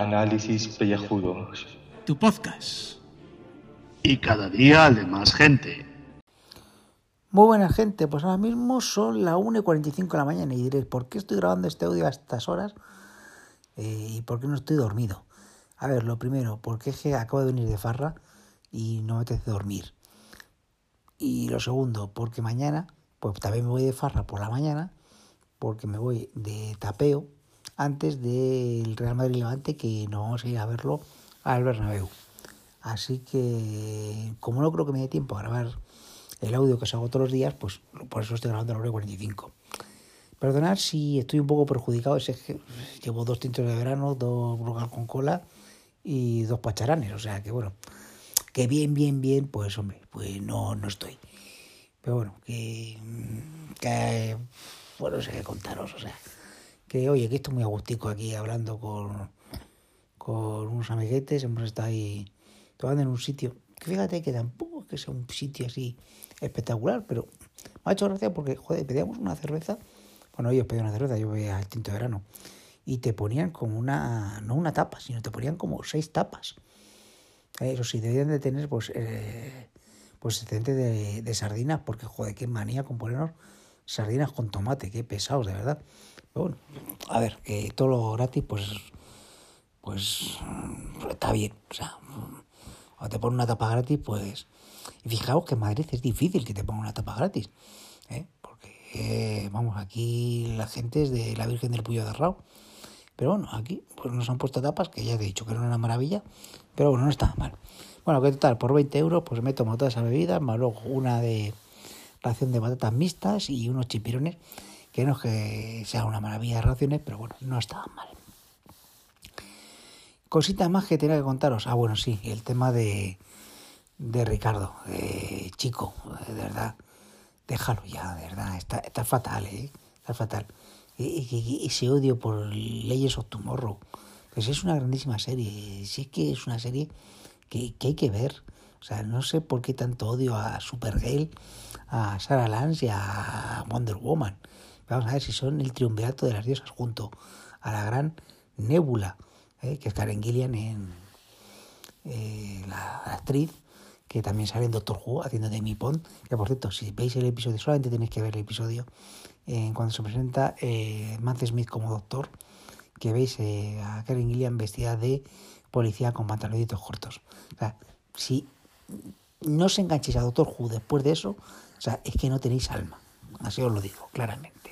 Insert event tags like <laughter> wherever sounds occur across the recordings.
Análisis Pellejudos. Tu podcast. Y cada día de más gente. Muy buena gente, pues ahora mismo son las 1 y 45 de la mañana y diréis, ¿por qué estoy grabando este audio a estas horas? Eh, ¿Y por qué no estoy dormido? A ver, lo primero, porque es que acabo de venir de farra y no me apetece dormir. Y lo segundo, porque mañana, pues también me voy de farra por la mañana, porque me voy de tapeo antes del Real Madrid Levante, que no vamos a ir a verlo al Bernabéu. Así que, como no creo que me dé tiempo a grabar el audio que os hago todos los días, pues por eso estoy grabando a la hora 45. Perdonad si estoy un poco perjudicado, es que llevo dos tintos de verano, dos brogas con cola y dos pacharanes, o sea que bueno, que bien, bien, bien, pues hombre, pues no, no estoy. Pero bueno, que, bueno, no sé qué contaros, o sea, que oye, que estoy muy agustico aquí hablando con, con unos amiguetes, hemos estado ahí tomando en un sitio, que fíjate que tampoco es que sea un sitio así espectacular, pero me ha hecho gracia porque, joder, pedíamos una cerveza, bueno, ellos pedían una cerveza, yo veía el tinto de verano, y te ponían como una, no una tapa, sino te ponían como seis tapas. Eso sí, debían de tener, pues, eh, pues de, de sardinas, porque, joder, qué manía con ponernos sardinas con tomate, qué pesados, de verdad. Pero bueno, a ver, que todo lo gratis, pues, pues, está bien, o sea, o te ponen una tapa gratis, pues... Y fijaos que en Madrid es difícil que te pongan una tapa gratis, ¿eh? porque, eh, vamos, aquí la gente es de la Virgen del Puyo de Rao. Pero bueno, aquí pues nos han puesto tapas que ya te he dicho que era una maravilla, pero bueno, no está mal. Bueno, que total, por 20 euros pues me tomo toda esa bebida, más luego una de ración de patatas mixtas y unos chipirones, que no es que sea una maravilla de raciones, pero bueno, no estaban mal. Cositas más que tenía que contaros. Ah, bueno, sí, el tema de, de Ricardo, eh, chico, de verdad, déjalo ya, de verdad, está, está fatal, ¿eh? Está fatal. Y, ese odio por Leyes of Tomorrow, pues es una grandísima serie, sí es que es una serie que, que hay que ver. O sea, no sé por qué tanto odio a Supergirl, a Sarah Lance y a Wonder Woman. Vamos a ver si son el triunvirato de las diosas junto a la gran Nebula, ¿eh? que es Karen Gillian en eh, la actriz que también sale en Doctor Who haciendo de Mi Pond. Que por cierto, si veis el episodio, solamente tenéis que ver el episodio eh, cuando se presenta eh, Matt Smith como doctor, que veis a Karen Gillian vestida de policía con pantaloncitos cortos. O sea, si no os enganchéis a Doctor Who después de eso, o sea, es que no tenéis alma. Así os lo digo, claramente.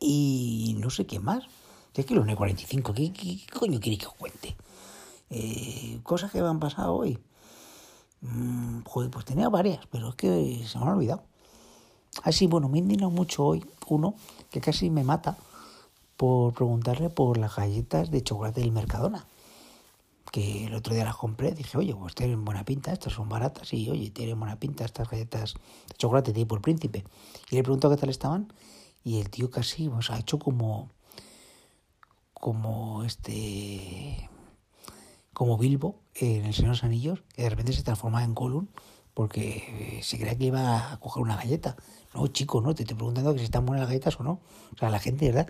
Y no sé qué más. Es que los 45, ¿qué, qué, qué coño queréis que os cuente? Eh, cosas que me han pasado hoy. Mm, joder, pues tenía varias, pero es que se me han olvidado. Así, bueno, me indigna mucho hoy uno que casi me mata por preguntarle por las galletas de chocolate del Mercadona. Que el otro día las compré, dije, oye, pues tienen buena pinta, estas son baratas, y oye, tienen buena pinta estas galletas de chocolate tipo el príncipe. Y le pregunto qué tal estaban, y el tío casi, pues ha hecho como, como este, como Bilbo en El Señor de los Anillos, que de repente se transformaba en Gollum porque se creía que iba a coger una galleta. No, chico, no, te estoy preguntando que si están buenas las galletas o no. O sea, la gente, ¿verdad?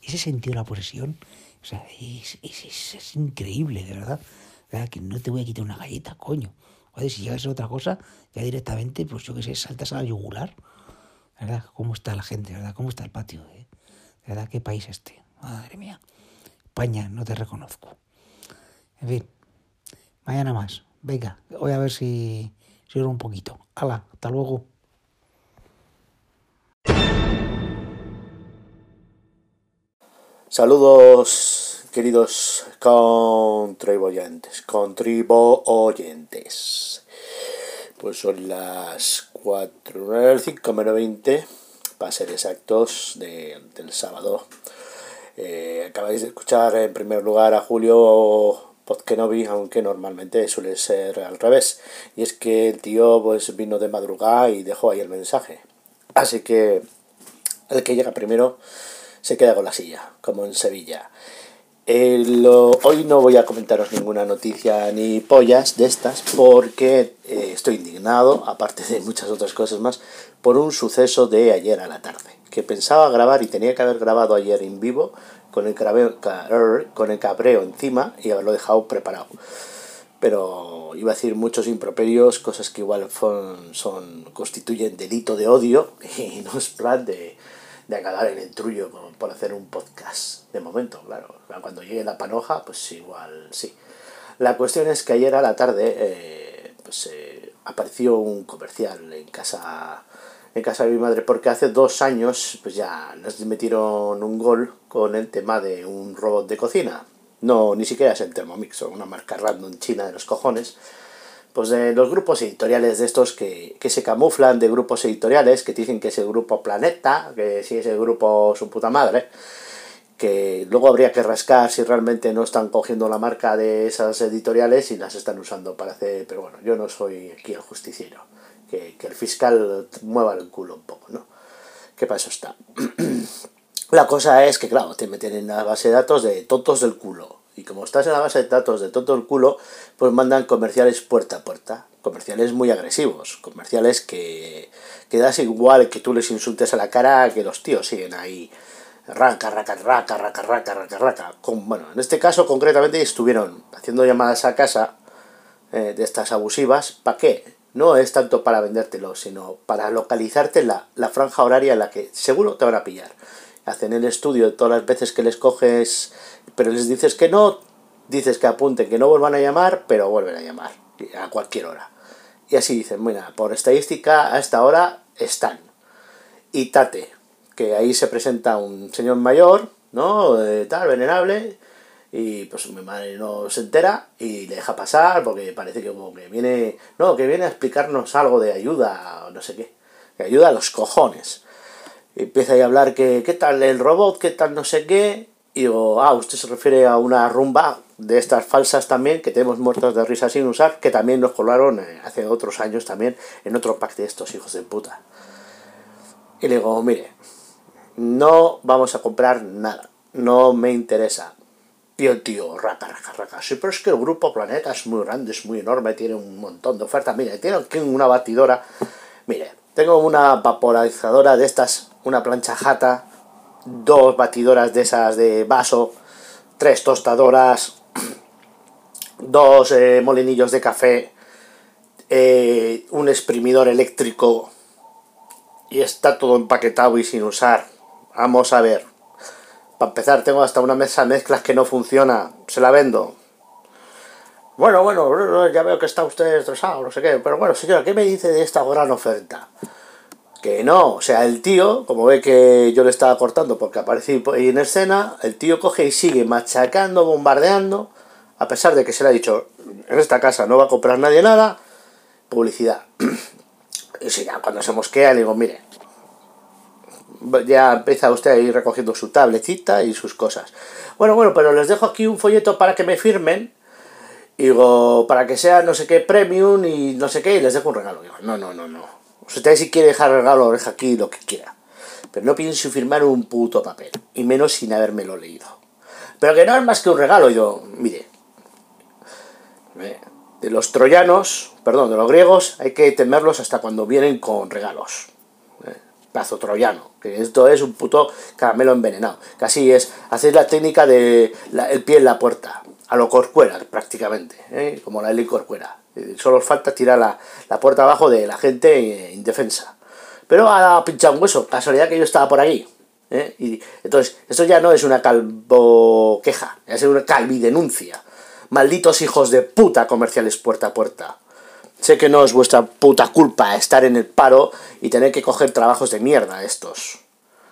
Ese sentido de la posesión, o sea, es, es, es, increíble, de verdad. Que no te voy a quitar una galleta, coño. Joder, si llegas a otra cosa, ya directamente, pues yo qué sé, saltas a la yugular. ¿Verdad? ¿Cómo está la gente, verdad? ¿Cómo está el patio? Eh? ¿Verdad? ¿Qué país este? Madre mía. España, no te reconozco. En fin, mañana más. Venga, voy a ver si sirve un poquito. Hala, hasta luego. Saludos, queridos contribuyentes, contribuyentes. Pues son las 4, 5 menos 20, para ser exactos, de, del sábado. Eh, acabáis de escuchar en primer lugar a Julio Podkenovi, aunque normalmente suele ser al revés. Y es que el tío pues vino de madrugada y dejó ahí el mensaje. Así que el que llega primero se queda con la silla, como en Sevilla. Eh, lo, hoy no voy a comentaros ninguna noticia ni pollas de estas porque eh, estoy indignado, aparte de muchas otras cosas más, por un suceso de ayer a la tarde. Que pensaba grabar y tenía que haber grabado ayer en vivo con el, con el cabreo encima y haberlo dejado preparado. Pero iba a decir muchos improperios, cosas que igual son, constituyen delito de odio <laughs> y no es plan de, de acabar el trullo por hacer un podcast. De momento, claro. Cuando llegue la panoja, pues igual sí. La cuestión es que ayer a la tarde eh, pues, eh, apareció un comercial en casa en casa de mi madre porque hace dos años pues ya nos metieron un gol con el tema de un robot de cocina. No, ni siquiera es el Thermomix, una marca random china de los cojones. Pues de los grupos editoriales de estos que, que se camuflan de grupos editoriales, que dicen que es el grupo Planeta, que si es el grupo su puta madre, que luego habría que rascar si realmente no están cogiendo la marca de esas editoriales y las están usando para hacer... Pero bueno, yo no soy aquí el justiciero que, el fiscal mueva el culo un poco, ¿no? ¿Qué para eso está. <clears throat> la cosa es que, claro, te meten en la base de datos de tontos del culo. Y como estás en la base de datos de tontos del culo, pues mandan comerciales puerta a puerta. Comerciales muy agresivos. Comerciales que, que das igual que tú les insultes a la cara que los tíos siguen ahí. Raca, raca, raca, raca, raca, raca, raca. Con, bueno, en este caso concretamente estuvieron haciendo llamadas a casa eh, de estas abusivas. ¿Para qué? no es tanto para vendértelo, sino para localizarte la, la franja horaria en la que seguro te van a pillar. Hacen el estudio todas las veces que les coges, pero les dices que no, dices que apunten, que no vuelvan a llamar, pero vuelven a llamar a cualquier hora. Y así dicen, mira, por estadística a esta hora están. Y tate, que ahí se presenta un señor mayor, ¿no? Tal, venerable, y pues mi madre no se entera y le deja pasar porque parece que como que viene, no, que viene a explicarnos algo de ayuda no sé qué, ayuda a los cojones. Empieza a hablar que, ¿qué tal el robot? ¿Qué tal no sé qué? Y digo, ah, usted se refiere a una rumba de estas falsas también que tenemos muertos de risa sin usar, que también nos colaron eh, hace otros años también en otro pack de estos hijos de puta. Y le digo, mire, no vamos a comprar nada, no me interesa y tío, raca, raca, raca. Sí, pero es que el grupo Planeta es muy grande, es muy enorme, tiene un montón de ofertas. Mire, tiene una batidora. Mire, tengo una vaporizadora de estas, una plancha jata, dos batidoras de esas de vaso, tres tostadoras, <clears throat> dos eh, molinillos de café, eh, un exprimidor eléctrico y está todo empaquetado y sin usar. Vamos a ver. Para empezar, tengo hasta una mesa mezclas que no funciona. Se la vendo. Bueno, bueno, ya veo que está usted estresado, no sé qué. Pero bueno, señora, ¿qué me dice de esta gran oferta? Que no, o sea, el tío, como ve que yo le estaba cortando porque aparecí ahí en escena, el tío coge y sigue machacando, bombardeando, a pesar de que se le ha dicho, en esta casa no va a comprar nadie nada, publicidad. <clears throat> Y si ya cuando se mosquea le digo, mire, ya empieza usted a ir recogiendo su tabletita y sus cosas. Bueno, bueno, pero les dejo aquí un folleto para que me firmen. Digo, para que sea no sé qué premium y no sé qué, y les dejo un regalo. Digo, no, no, no, no. Usted si quiere dejar regalo, deja aquí lo que quiera. Pero no pienso firmar un puto papel. Y menos sin habérmelo leído. Pero que no es más que un regalo. Yo, mire. De los troyanos, perdón, de los griegos, hay que temerlos hasta cuando vienen con regalos pazo troyano, que esto es un puto caramelo envenenado. Casi es hacer la técnica de el pie en la puerta, a lo corcuera prácticamente, ¿eh? como la ley corcuera. Eh, solo falta tirar la, la puerta abajo de la gente eh, indefensa. Pero ha pinchado un hueso, casualidad que yo estaba por ahí. Y entonces, esto ya no es una calvo queja, es una calvidenuncia. Malditos hijos de puta comerciales puerta a puerta. Sé que no es vuestra puta culpa estar en el paro y tener que coger trabajos de mierda estos.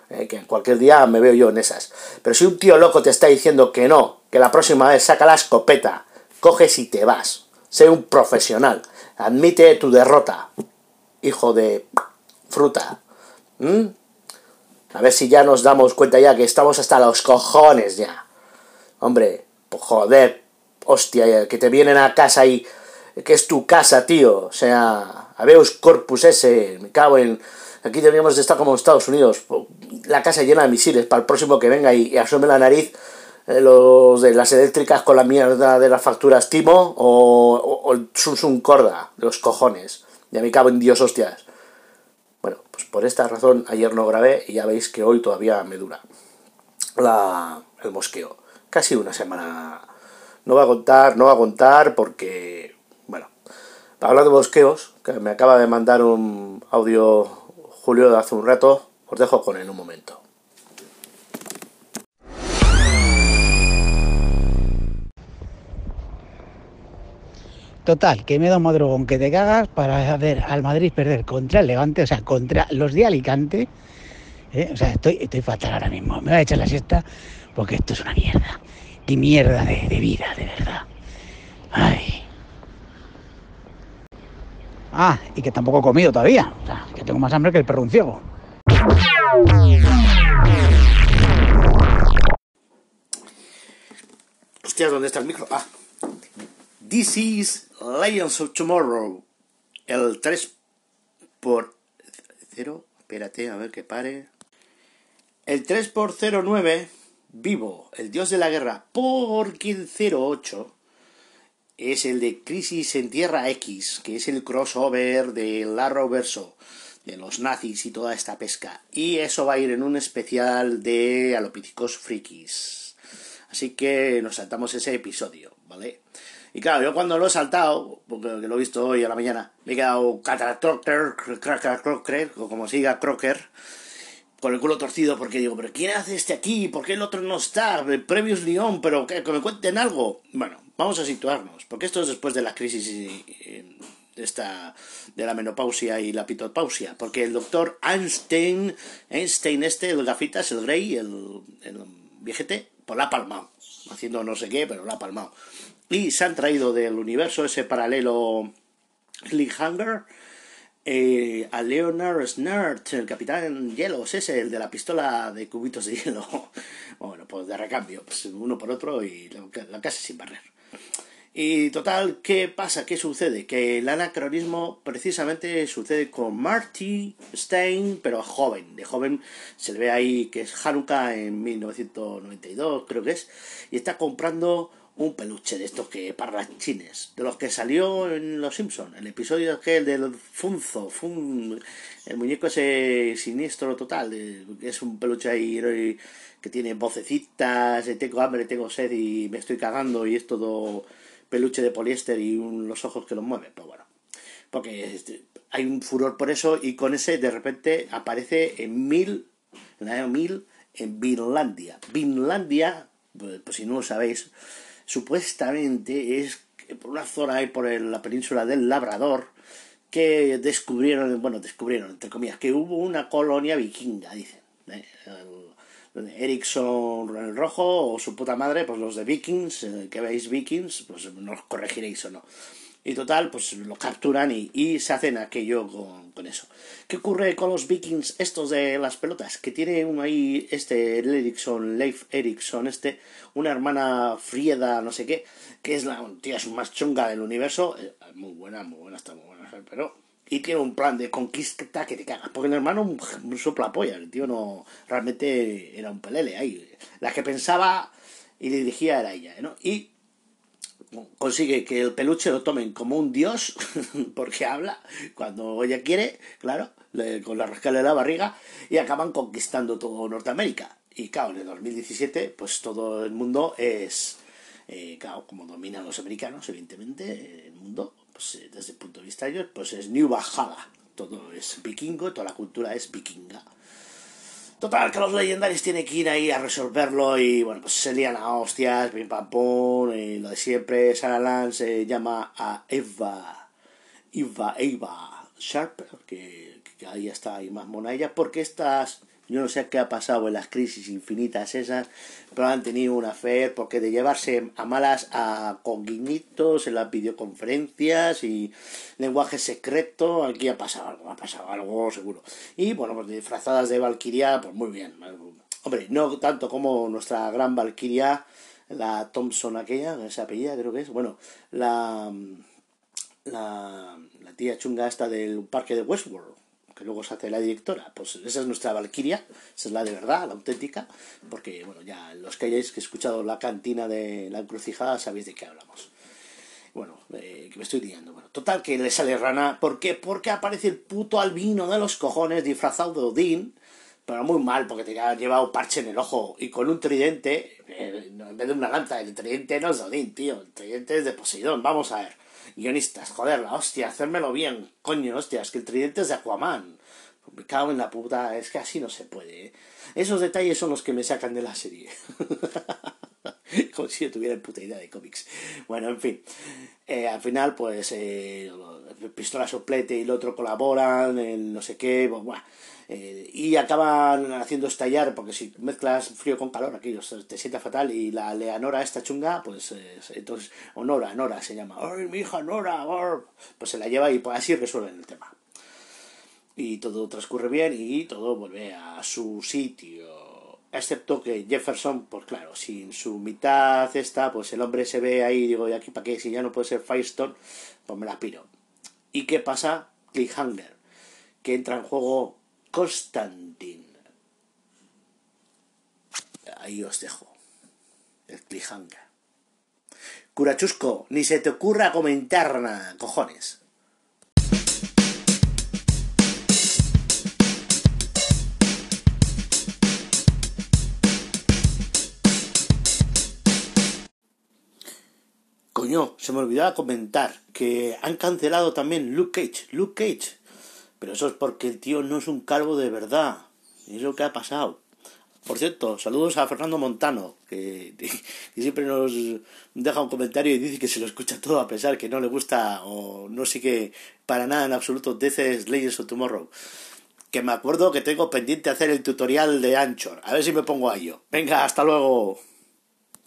Eh, que cualquier día me veo yo en esas. Pero si un tío loco te está diciendo que no, que la próxima vez saca la escopeta, coges y te vas. Sé un profesional. Admite tu derrota. Hijo de fruta. ¿Mm? A ver si ya nos damos cuenta ya que estamos hasta los cojones ya. Hombre, pues joder, hostia, que te vienen a casa y que es tu casa, tío. O sea, habeus corpus ese, me cago en... Aquí deberíamos de estar como Estados Unidos, la casa llena de misiles para el próximo que venga y, asome la nariz los de las eléctricas con la mierda de las facturas Timo o, o, el Samsung Corda, los cojones. Ya me cago en Dios, hostias. Bueno, pues por esta razón ayer no grabé y ya veis que hoy todavía me dura. La, el mosqueo. Casi una semana. No va a contar, no va a contar porque, bueno, hablando de mosqueos, que me acaba de mandar un audio Julio de hace un rato, os dejo con él un momento. Total, que me da un madrugón que te cagas para ver al Madrid perder contra el Levante, o sea, contra los de Alicante. ¿eh? O sea, estoy, estoy fatal ahora mismo. Me voy a echar la siesta porque esto es una mierda. Qué mierda de, de vida, de verdad. Ay. Ah, y que tampoco he comido todavía. O sea, que tengo más hambre que el perro un ciego. Hostia, ¿dónde está el micro? Ah. This is Lions of Tomorrow. El 3 por 0. Espérate, a ver que pare. El 3 por 09, vivo, el dios de la guerra, porque el 08 es el de Crisis en Tierra X, que es el crossover del Arrowverso, de los nazis y toda esta pesca. Y eso va a ir en un especial de Alopíticos Frikis. Así que nos saltamos ese episodio, ¿vale? Y claro, yo cuando lo he saltado, porque lo he visto hoy a la mañana, me he quedado Crocker, Crocker, o como siga Crocker, con el culo torcido, porque digo, ¿pero quién hace este aquí? ¿Por qué el otro no está? El Previous León, pero que, me cuenten algo. Bueno, vamos a situarnos, porque esto es después de la crisis esta, de la menopausia y la pitopausia, porque el doctor Einstein, Einstein este, el gafitas, el Grey, el, el viejete, pues la ha palmado, haciendo no sé qué, pero la ha palmado. Y se han traído del universo ese paralelo Cliffhanger eh, a Leonard Snert, el capitán Hielos, ese, el de la pistola de cubitos de hielo. <laughs> Bueno, pues de recambio, pues uno por otro y la casa sin barrer. Y total, ¿qué pasa? ¿Qué sucede? Que el anacronismo precisamente sucede con Marty Stein, pero joven. De joven se le ve ahí que es Hanukkah en 1992, creo que es, y está comprando un peluche de estos que parrachines, de los que salió en Los Simpsons, el episodio aquel del Funzo, Fun, el muñeco ese siniestro total, es un peluche ahí que tiene vocecitas, tengo hambre, tengo sed y me estoy cagando y es todo peluche de poliéster y un, los ojos que los mueven, pero bueno, porque este, hay un furor por eso y con ese de repente aparece en mil, en el año mil, en Vinlandia. Vinlandia, pues, pues si no lo sabéis, supuestamente es por una zona ahí por la península del Labrador que descubrieron, bueno, descubrieron, entre comillas, que hubo una colonia vikinga, dicen. ¿eh? El, Ericsson el rojo o su puta madre, pues los de Vikings, eh, que veis Vikings, pues nos corregiréis o no. Y total, pues lo capturan y, y se hacen aquello con, con, eso. ¿Qué ocurre con los vikings estos de las pelotas? Que tiene uno ahí, este, el Ericsson, Leif Ericsson, este, una hermana Frieda, no sé qué, que es la tía es más chunga del universo. Eh, muy buena, muy buena, está muy buena, pero... Y tiene un plan de conquista que te cagas. Porque el hermano sopla polla. El tío no... Realmente era un pelele ahí. La que pensaba y dirigía era ella, ¿no? Y consigue que el peluche lo tomen como un dios, <laughs> porque habla cuando ella quiere, claro, le, con la rascala de la barriga, y acaban conquistando todo Norteamérica. Y claro, en el 2017, pues todo el mundo es, eh, claro, como dominan los americanos, evidentemente, el mundo, pues desde el punto de vista de ellos, pues es New Bajada. Todo es vikingo, toda la cultura es vikinga. Total, que los legendarios tienen que ir ahí a resolverlo y bueno, pues se lían a hostias, pim pam pum, y lo de siempre, Sarah Lance llama a Eva, Eva, Eva Sharp, que, que ahí está ahí más mona ella, porque estas, yo no sé qué ha pasado en las crisis infinitas esas, pero han tenido una fe, porque de llevarse a malas a con guiñitos en las videoconferencias y lenguaje secreto, aquí ha pasado algo, ha pasado algo seguro. Y bueno, pues disfrazadas de Valkyria, pues muy bien. Hombre, no tanto como nuestra gran Valkyria, la Thompson aquella, esa apellida creo que es, bueno, la, la tía chunga esta del parque de Westworld, que luego se hace la directora, pues esa es nuestra Valkyria, esa es la de verdad, la auténtica, porque bueno, ya los que hayáis escuchado la cantina de la encrucijada sabéis de qué hablamos. Bueno, eh, que me estoy liando. Bueno, total, que le sale rana. ¿Por qué? Porque aparece el puto albino de los cojones disfrazado de Odín pero muy mal, porque tenía llevado parche en el ojo y con un tridente, eh, en vez de una lanza, el tridente no es Odín, tío, el tridente es de Poseidón, vamos a ver. Guionistas, joder, la hostia, hacérmelo bien, coño, hostia, es que el tridente es de Aquaman. Me cago en la puta, es que así no se puede. ¿eh? Esos detalles son los que me sacan de la serie. <laughs> Si yo tuviera puta idea de cómics. Bueno, en fin. Eh, al final, pues, eh, Pistola Soplete y el otro colaboran en no sé qué. Bueno, eh, y acaban haciendo estallar, porque si mezclas frío con calor, aquí te sienta fatal. Y la Leonora, esta chunga, pues entonces, o Nora, Nora se llama. ¡Ay, mi hija Nora! Pues se la lleva y pues, así resuelven el tema. Y todo transcurre bien y todo vuelve a su sitio. Excepto que Jefferson, pues claro, sin su mitad esta, pues el hombre se ve ahí, digo, ¿y aquí para qué? Si ya no puede ser Firestone, pues me la piro. ¿Y qué pasa? Cliffhanger, que entra en juego Constantine. Ahí os dejo. El cliffhanger. Curachusco, ni se te ocurra comentar nada, cojones. Coño, se me olvidaba comentar que han cancelado también Luke Cage. Luke Cage. Pero eso es porque el tío no es un calvo de verdad. Es lo que ha pasado. Por cierto, saludos a Fernando Montano, que, <laughs> siempre nos deja un comentario y dice que se lo escucha todo a pesar que no le gusta o no sigue para nada en absoluto Death Legends of Tomorrow. Que me acuerdo que tengo pendiente hacer el tutorial de Anchor. A ver si me pongo a ello. Venga, hasta luego.